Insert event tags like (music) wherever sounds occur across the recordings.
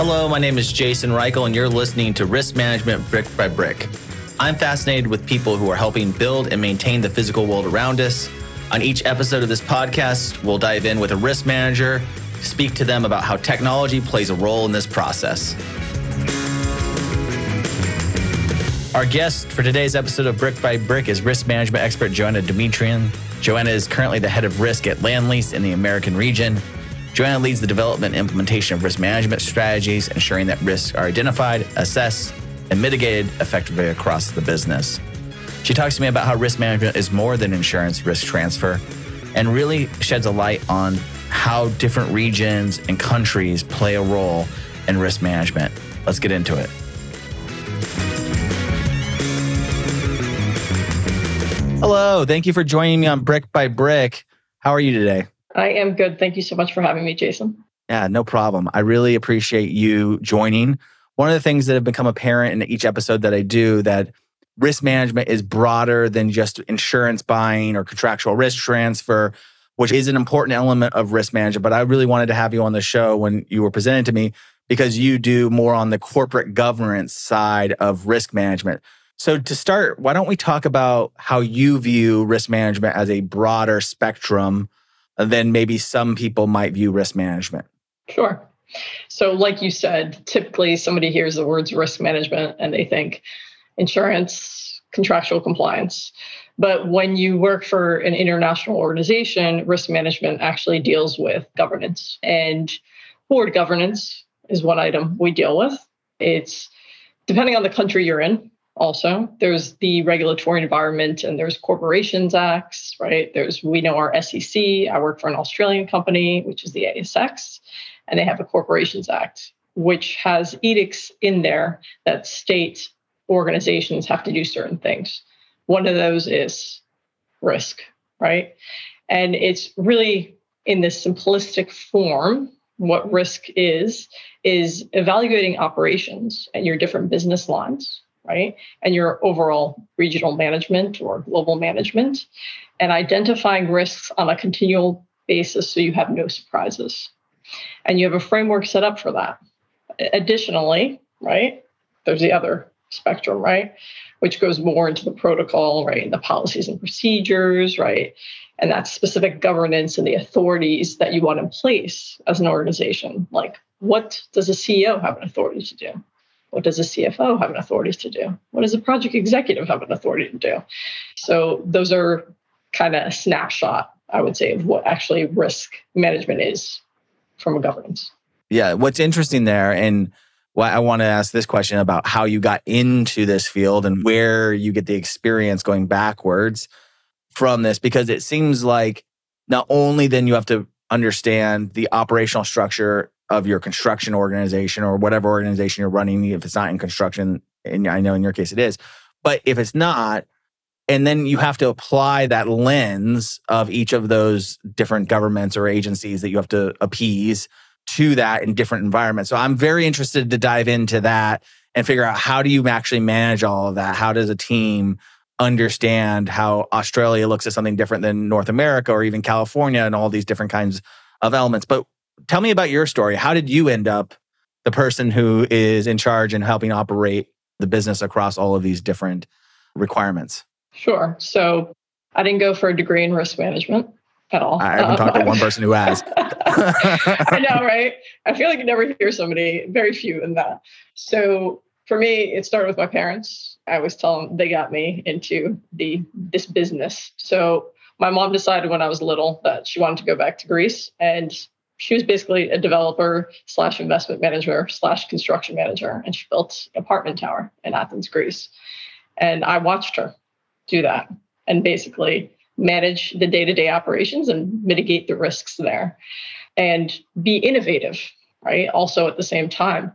Hello, my name is Jason Reichl, and you're listening to Risk Management Brick by Brick. I'm fascinated with people who are helping build and maintain the physical world around us. On each episode of this podcast, we'll dive in with a risk manager, speak to them about how technology plays a role in this process. Our guest for today's episode of Brick by Brick is risk management expert Joanna Dimitrion. Joanna is currently the head of risk at Lendlease in the American region. Joanna leads the development and implementation of risk management strategies, ensuring that risks are identified, assessed, and mitigated effectively across the business. She talks to me about how risk management is more than insurance risk transfer and really sheds a light on how different regions and countries play a role in risk management. Let's get into it. Hello, thank you for joining me on Brick by Brick. How are you today? I am good. Thank you so much for having me, Jason. Yeah, no problem. I really appreciate you joining. One of the things that have become apparent in each episode that I do that risk management is broader than just insurance buying or contractual risk transfer, which is an important element of risk management. But I really wanted to have you on the show when you were presented to me because you do more on the corporate governance side of risk management. So, to start, why don't we talk about how you view risk management as a broader spectrum than maybe some people might view risk management? Sure. So, like you said, typically somebody hears the words risk management and they think insurance, contractual compliance. But when you work for an international organization, risk management actually deals with governance. And board governance is one item we deal with. It's depending on the country you're in, also. There's the regulatory environment and there's corporations acts, right? There's we know our SEC. I work for an Australian company, which is the ASX, and they have a corporations act, which has edicts in there that state organizations have to do certain things. One of those is risk, right? And it's really in this simplistic form what risk is is evaluating operations and your different business lines right? And your overall regional management or global management, and identifying risks on a continual basis so you have no surprises. And you have a framework set up for that. Additionally, right, there's the other spectrum, right, which goes more into the protocol, right, and the policies and procedures, right, and that specific governance and the authorities that you want in place as an organization. Like, what does a CEO have an authority to do? What does a CFO have an authority to do? What does a project executive have an authority to do? So those are kind of a snapshot, I would say, of what actually risk management is from a governance. Yeah, what's interesting there, and why I want to ask this question about how you got into this field and where you get the experience going backwards from this, because it seems like not only then you have to understand the operational structure of your construction organization or whatever organization you're running, if it's not in construction, and I know in your case it is, but if it's not, and then you have to apply that lens of each of those different governments or agencies that you have to appease to that in different environments. So I'm very interested to dive into that and figure out how do you actually manage all of that? How does a team understand how Australia looks at something different than North America or even California and all these different kinds of elements? But tell me about your story. How did you end up the person who is in charge and helping operate the business across all of these different requirements? Sure. So I didn't go for a degree in risk management at all. I haven't um, talked to one person who has. (laughs) I know, right? I feel like you never hear somebody, very few in that. So for me, it started with my parents. I always tell them they got me into the this business. So my mom decided when I was little that she wanted to go back to Greece and she was basically a developer slash investment manager slash construction manager, and she built an apartment tower in Athens, Greece. And I watched her do that and basically manage the day to day operations and mitigate the risks there and be innovative, right? Also at the same time.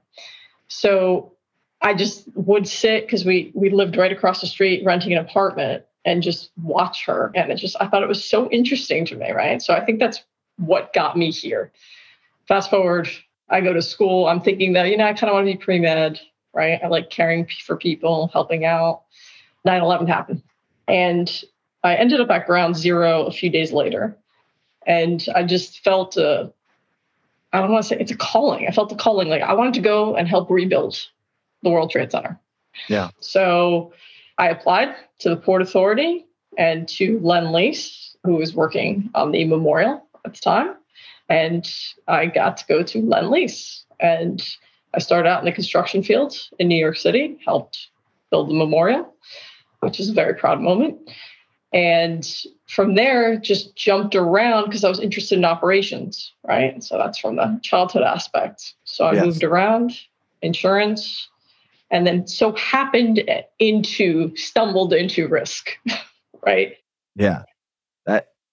So I just would sit because we we lived right across the street renting an apartment and just watch her. And it just I thought it was so interesting to me, right? So I think that's what got me here. Fast forward, I go to school. I'm thinking that, you know, I kind of want to be pre med, right? I like caring for people, helping out. 9 11 happened. And I ended up at ground zero a few days later. And I just felt a, I don't want to say it's a calling. I felt the calling. Like I wanted to go and help rebuild the World Trade Center. Yeah. So I applied to the Port Authority and to Lend-Lease, who was working on the memorial at the time. And I got to go to Lend-Lease. And I started out in the construction field in New York City, helped build the memorial, which is a very proud moment. And from there, just jumped around because I was interested in operations, right? So that's from the childhood aspect. So I yes. moved around, insurance, and then so happened into, stumbled into risk, (laughs) right? Yeah.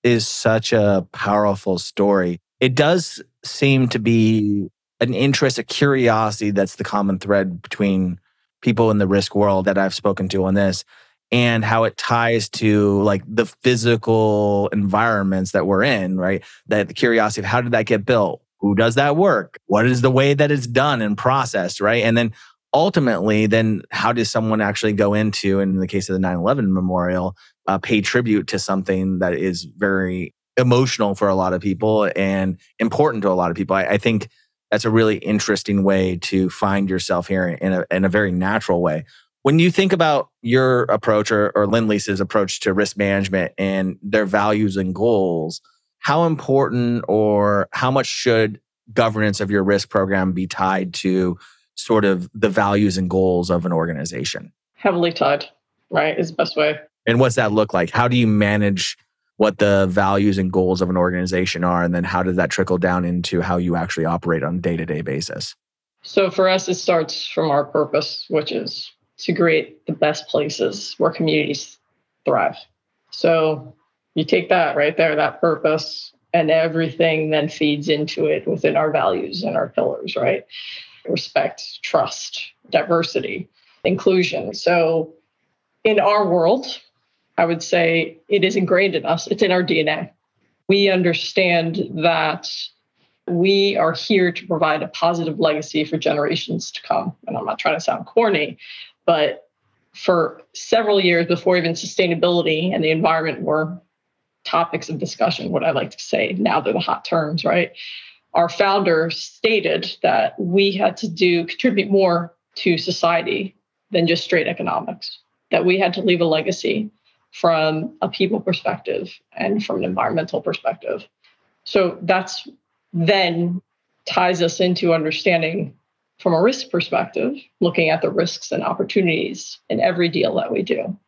Is such a powerful story. It does seem to be an interest, a curiosity that's the common thread between people in the risk world that I've spoken to on this and how it ties to like the physical environments that we're in, right? That the curiosity of how did that get built? Who does that work? What is the way that it's done and processed, right? And then ultimately, then how does someone actually go into, in the case of the 9 11 memorial, uh, pay tribute to something that is very emotional for a lot of people and important to a lot of people? I, I think that's a really interesting way to find yourself here in a, in a very natural way. When you think about your approach or, or Lend-Lease's approach to risk management and their values and goals, how important or how much should governance of your risk program be tied to sort of the values and goals of an organization? Heavily tied, right? Is the best way. And what's that look like? How do you manage what the values and goals of an organization are? And then how does that trickle down into how you actually operate on a day to day basis? So for us, it starts from our purpose, which is to create the best places where communities thrive. So you take that right there, that purpose, and everything then feeds into it within our values and our pillars, right? Respect, trust, diversity, inclusion. So in our world, I would say it is ingrained in us, it's in our DNA. We understand that we are here to provide a positive legacy for generations to come. And I'm not trying to sound corny, but for several years before even sustainability and the environment were topics of discussion, what I like to say, now they're the hot terms, right? Our founder stated that we had to do contribute more to society than just straight economics, that we had to leave a legacy from a people perspective and from an environmental perspective. So that's then ties us into understanding from a risk perspective, looking at the risks and opportunities in every deal that we do.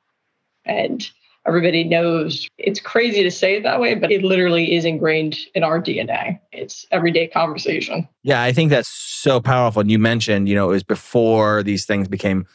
And everybody knows it's crazy to say it that way, but it literally is ingrained in our DNA. It's everyday conversation. Yeah, I think that's so powerful. And you mentioned, you know, it was before these things became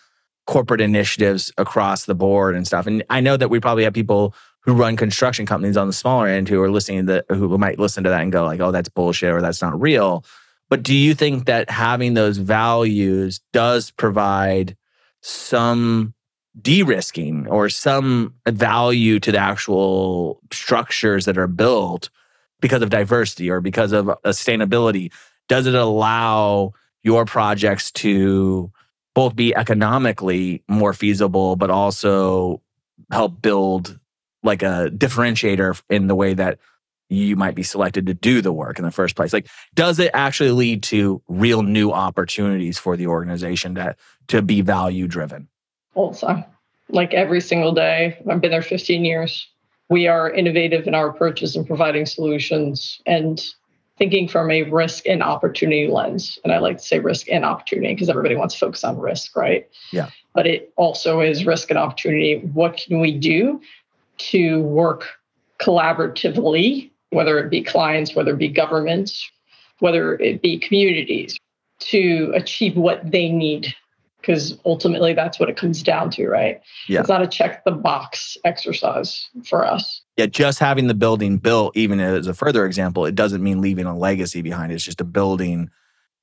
corporate initiatives across the board and stuff. And I know that we probably have people who run construction companies on the smaller end who are listening to the, who might listen to that and go like, "Oh, that's bullshit" or "That's not real." But do you think that having those values does provide some de risking or some value to the actual structures that are built because of diversity or because of sustainability? Does it allow your projects to both be economically more feasible, but also help build like a differentiator in the way that you might be selected to do the work in the first place. Like does it actually lead to real new opportunities for the organization to to be value driven also like every single day i've been there 15 years we are innovative in our approaches and providing solutions and thinking from a risk and opportunity lens. And i like to say risk and opportunity because everybody wants to focus on risk right? Yeah. But it also is risk and opportunity. What can we do to work collaboratively whether it be clients, whether it be governments, whether it be communities, to achieve what they need. Because ultimately, that's what it comes down to, right? Yeah. It's not a check the box exercise for us. Yeah, just having the building built, even as a further example, it doesn't mean leaving a legacy behind. It's just a building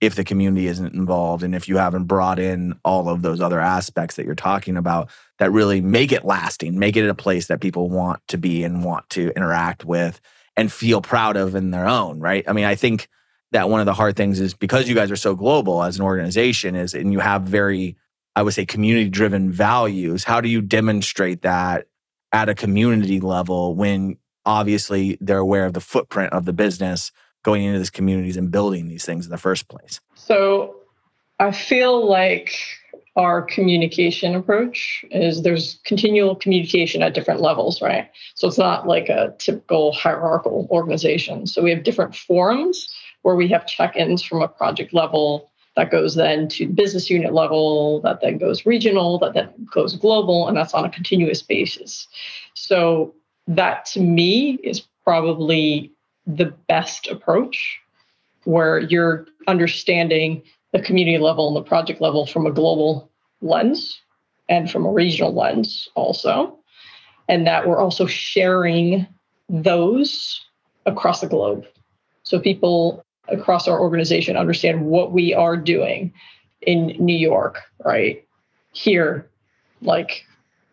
if the community isn't involved and if you haven't brought in all of those other aspects that you're talking about that really make it lasting, make it a place that people want to be and want to interact with and feel proud of in their own, right? I mean, I think that one of the hard things is because you guys are so global as an organization is and you have very I would say community driven values, how do you demonstrate that at a community level when obviously they're aware of the footprint of the business going into these communities and building these things in the first place? So I feel like our communication approach is there's continual communication at different levels, right? So it's not like a typical hierarchical organization. So we have different forums where we have check-ins from a project level that goes then to business unit level, that then goes regional, that then goes global, and that's on a continuous basis. So that to me is probably the best approach where you're understanding the community level and the project level from a global lens and from a regional lens also. And that we're also sharing those across the globe. So people across our organization understand what we are doing in New York, right? Here, like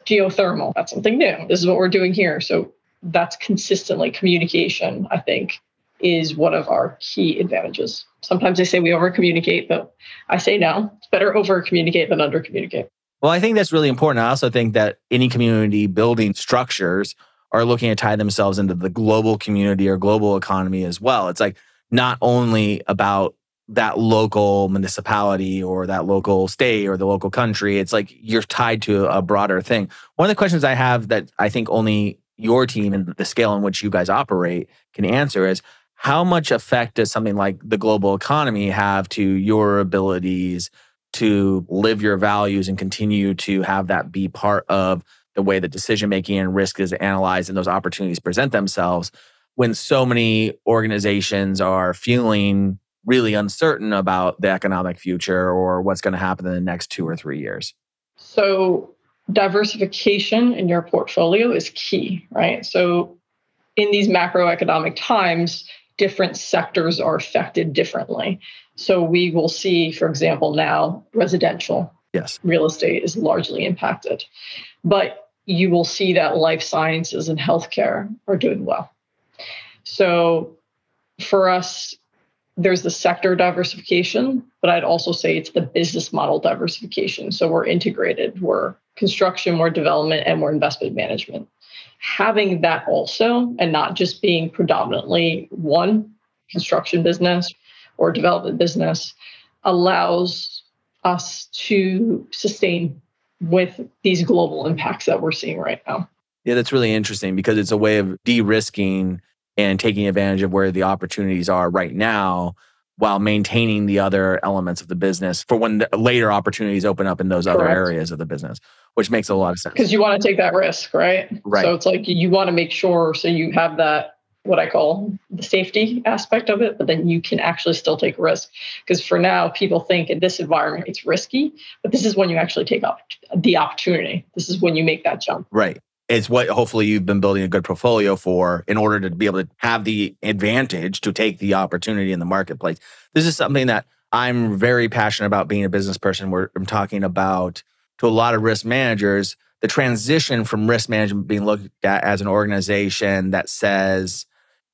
geothermal, that's something new. This is what we're doing here. So that's consistently communication, I think, is one of our key advantages. Sometimes they say we over communicate, but I say no. It's better over communicate than under communicate. Well, I think that's really important. I also think that any community building structures are looking to tie themselves into the global community or global economy as well. It's like not only about that local municipality or that local state or the local country. It's like you're tied to a broader thing. One of the questions I have that I think only your team and the scale in which you guys operate can answer is how much effect does something like the global economy have to your abilities to live your values and continue to have that be part of the way that decision making and risk is analyzed and those opportunities present themselves when so many organizations are feeling really uncertain about the economic future or what's going to happen in the next two or three years? So, diversification in your portfolio is key, right? So, in these macroeconomic times, different sectors are affected differently. So we will see, for example, now residential yes. real estate is largely impacted. But you will see that life sciences and healthcare are doing well. So for us, there's the sector diversification, but I'd also say it's the business model diversification. So we're integrated, we're construction, we're development, and we're investment management having that also and not just being predominantly one construction business or development business allows us to sustain with these global impacts that we're seeing right now. Yeah, that's really interesting because it's a way of de risking and taking advantage of where the opportunities are right now while maintaining the other elements of the business for when the later opportunities open up in those Correct. other areas of the business which makes a lot of sense. Because you want to take that risk, right? Right. So it's like you want to make sure so you have that what I call the safety aspect of it, but then you can actually still take risk. Because for now, people think in this environment it's risky, but this is when you actually take up the opportunity. This is when you make that jump. Right. It's what hopefully you've been building a good portfolio for in order to be able to have the advantage to take the opportunity in the marketplace. This is something that I'm very passionate about being a business person where I'm talking about to a lot of risk managers, the transition from risk management being looked at as an organization that says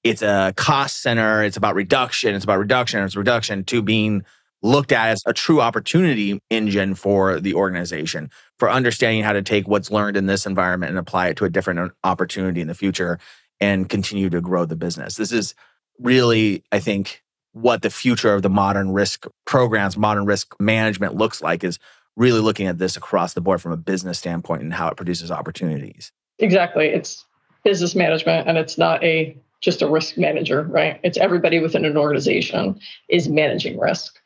it's a cost center, it's about reduction, it's about reduction, it's reduction, to being looked at as a true opportunity engine for the organization for understanding how to take what's learned in this environment and apply it to a different uh, opportunity in the future and continue to grow the business. This is really, I think, what the future of the modern risk programs, modern risk management looks like is really looking at this across the board from a business standpoint and how it produces opportunities. Exactly. It's business management and it's not a just a risk manager, right? It's everybody within an organization is managing risk.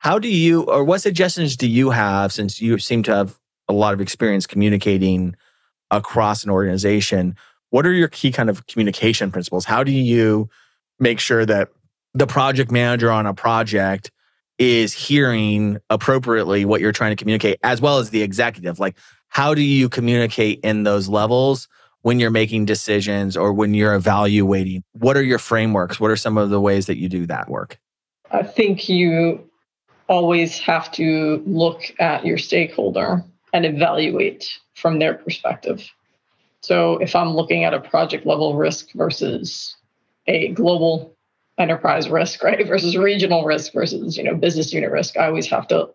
How do you or what suggestions do you have since you seem to have a lot of experience communicating across an organization? What are your key kind of communication principles? How do you make sure that the project manager on a project is hearing appropriately what you're trying to communicate, as well as the executive. Like, how do you communicate in those levels when you're making decisions or when you're evaluating? What are your frameworks? What are some of the ways that you do that work? I think you always have to look at your stakeholder and evaluate from their perspective. So if I'm looking at a project level risk versus a global enterprise risk, (laughs) right, versus regional risk versus you know business unit risk. I always have to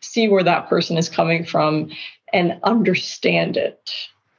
see where that person is coming from and understand it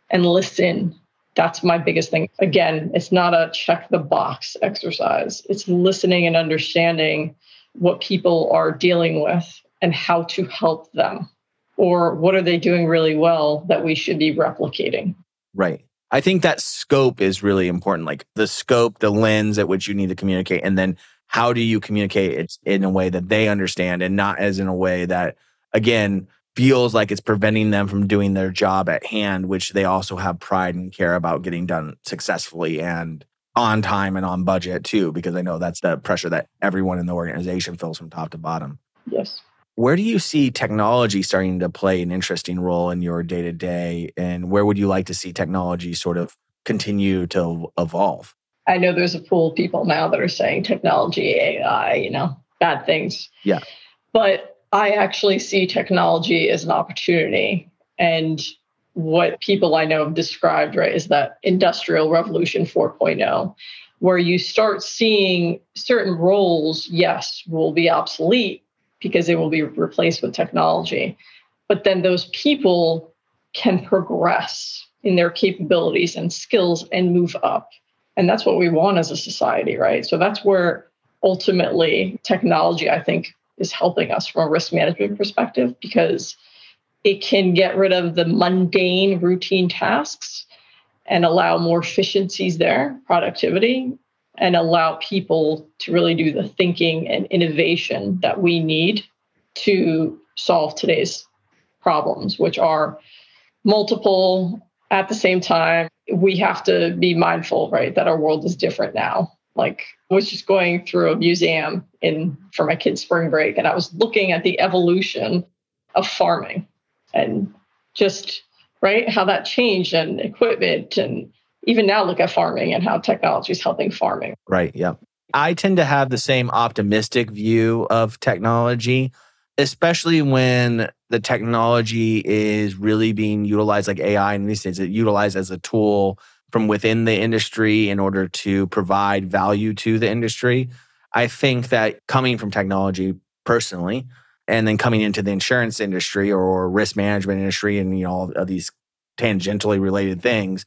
and listen That's my biggest thing. Again, it's not a check the box exercise, it's listening and understanding what people are dealing with and how to help them. Or what are they doing really well that we should be replicating? Right. I think that scope is really important. Like the scope, the lens at which you need to communicate, and then how do you communicate it in a way that they understand and not as in a way that, again, feels like it's preventing them from doing their job at hand, which they also have pride and care about getting done successfully and on time and on budget too, because I know that's the pressure that everyone in the organization feels from top to bottom. Yes. Where do you see technology starting to play an interesting role in your day to day? And where would you like to see technology sort of continue to evolve? I know there's a pool of people now that are saying technology, AI, you know, bad things. Yeah. But I actually see technology as an opportunity. And what people I know have described, right, is that industrial revolution 4.0, where you start seeing certain roles, yes, will be obsolete, because they will be replaced with technology. But then those people can progress in their capabilities and skills and move up. And that's what we want as a society, right? So that's where ultimately technology, I think, is helping us from a risk management perspective because it can get rid of the mundane routine tasks and allow more efficiencies there, productivity, and allow people to really do the thinking and innovation that we need to solve today's problems, which are multiple at the same time. We have to be mindful, right, that our world is different now. Like I was just going through a museum in for my kids' spring break, and I was looking at the evolution of farming and just right how that changed and equipment and even now look at farming and how technology is helping farming. Right. Yeah. I tend to have the same optimistic view of technology, especially when the technology is really being utilized, like AI in these days, it utilized as a tool from within the industry in order to provide value to the industry. I think that coming from technology personally, and then coming into the insurance industry or risk management industry and you know all of these tangentially related things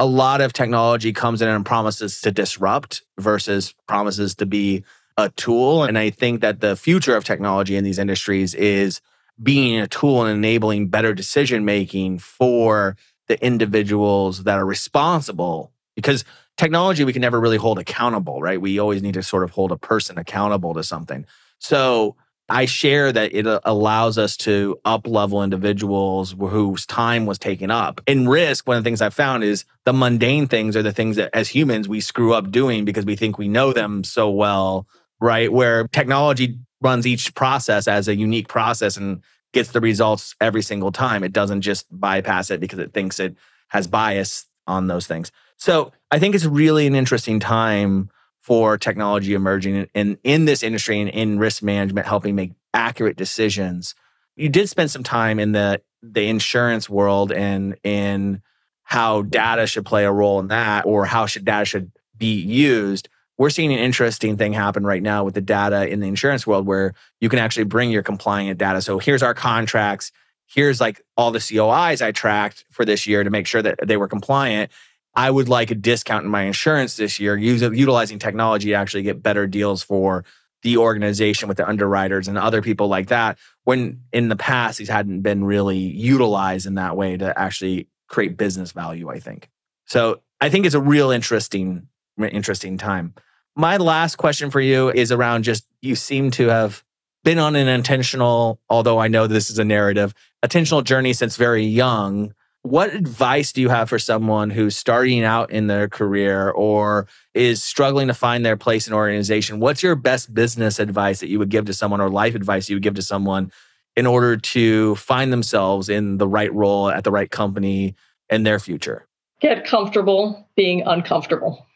a lot of technology comes in and promises to disrupt versus promises to be a tool. And I think that the future of technology in these industries is being a tool and enabling better decision making for the individuals that are responsible. Because technology, we can never really hold accountable, right? We always need to sort of hold a person accountable to something. So I share that it uh, allows us to up level individuals whose time was taken up. In risk, one of the things I've found is the mundane things are the things that as humans we screw up doing because we think we know them so well, right? Where technology runs each process as a unique process and gets the results every single time. It doesn't just bypass it because it thinks it has bias on those things. So I think it's really an interesting time for technology emerging in, in this industry and in risk management, helping make accurate decisions. You did spend some time in the the insurance world and in how data should play a role in that, or how should data should be used. We're seeing an interesting thing happen right now with the data in the insurance world, where you can actually bring your compliant data. So here's our contracts. Here's like all the COIs I tracked for this year to make sure that they were compliant. I would like a discount in my insurance this year, use, utilizing technology to actually get better deals for the organization with the underwriters and other people like that. When in the past, these hadn't been really utilized in that way to actually create business value, I think. So I think it's a real interesting, interesting time. My last question for you is around just you seem to have been on an intentional, although I know this is a narrative, intentional journey since very young what advice do you have for someone who's starting out in their career or is struggling to find their place in organization? What's your best business advice that you would give to someone or life advice you would give to someone in order to find themselves in the right role at the right company in their future? Get comfortable being uncomfortable.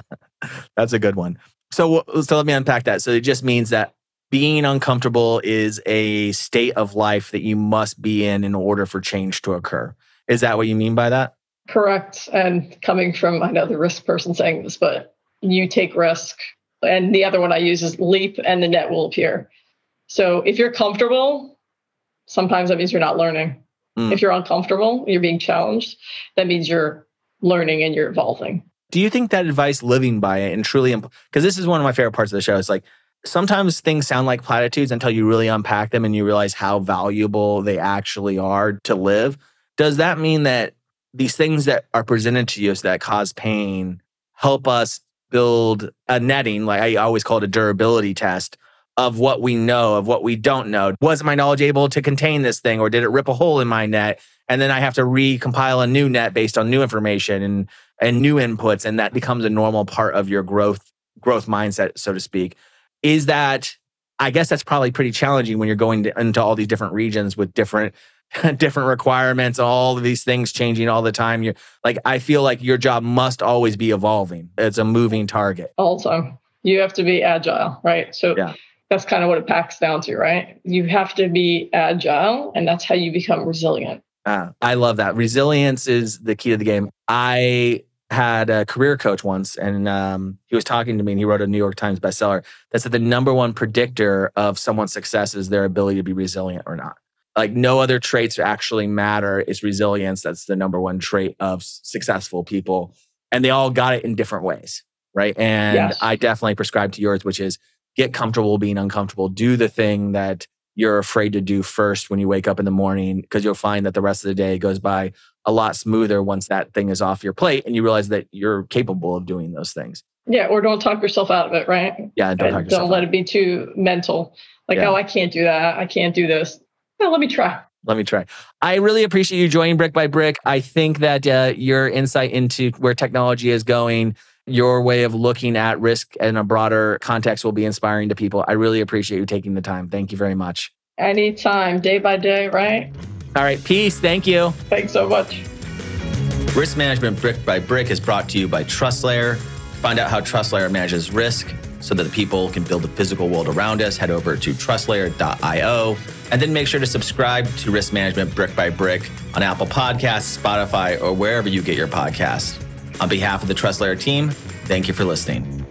(laughs) That's a good one. So, so let me unpack that. So it just means that being uncomfortable is a state of life that you must be in in order for change to occur. Is that what you mean by that? Correct. And coming from, I know the risk person saying this, but you take risk. And the other one I use is leap and the net will appear. So if you're comfortable, sometimes that means you're not learning. Mm. If you're uncomfortable, you're being challenged, that means you're learning and you're evolving. Do you think that advice, living by it and truly, because this is one of my favorite parts of the show, it's like sometimes things sound like platitudes until you really unpack them and you realize how valuable they actually are to live. Does that mean that these things that are presented to you that cause pain help us build a netting, like I always call it a durability test of what we know, of what we don't know. Was my knowledge able to contain this thing or did it rip a hole in my net? And then I have to recompile a new net based on new information and and new inputs. And that becomes a normal part of your growth, growth mindset, so to speak. Is that I guess that's probably pretty challenging when you're going to, into all these different regions with different (laughs) different requirements, all of these things changing all the time. You're like, I feel like your job must always be evolving. It's a moving target. Also. You have to be agile, right? So yeah. that's kind of what it packs down to, right? You have to be agile, and that's how you become resilient. Uh, I love that. Resilience is the key to the game. I had a career coach once, and um, he was talking to me, and he wrote a New York Times bestseller that said the number one predictor of someone's success is their ability to be resilient or not like no other traits actually matter is resilience that's the number one trait of successful people. And they all got it in different ways right? And yes. i definitely prescribe to yours which is get comfortable being uncomfortable. Do the thing that you're afraid to do first when you wake up in the morning because you'll find that the rest of the day goes by a lot smoother once that thing is off your plate and you realize that you're capable of doing those things. Yeah or don't talk yourself out of it right? Yeah don't, don't let it be too mental. Like yeah. oh i can't do that. I can't do this well, let me try. Let me try. I really appreciate you joining Brick by Brick. I think that uh, your insight into where technology is going, your way of looking at risk in a broader context will be inspiring to people. I really appreciate you taking the time. Thank you very much. Anytime, day by day, right? All right. Peace. Thank you. Thanks so much. Risk Management Brick by Brick is brought to you by TrustLayer. Find out how TrustLayer manages risk so that the people can build the physical world around us. Head over to trustlayer.io. And then make sure to subscribe to Risk Management Brick by Brick on Apple Podcasts, Spotify, or wherever you get your podcasts. On behalf of the TrustLayer team, thank you for listening.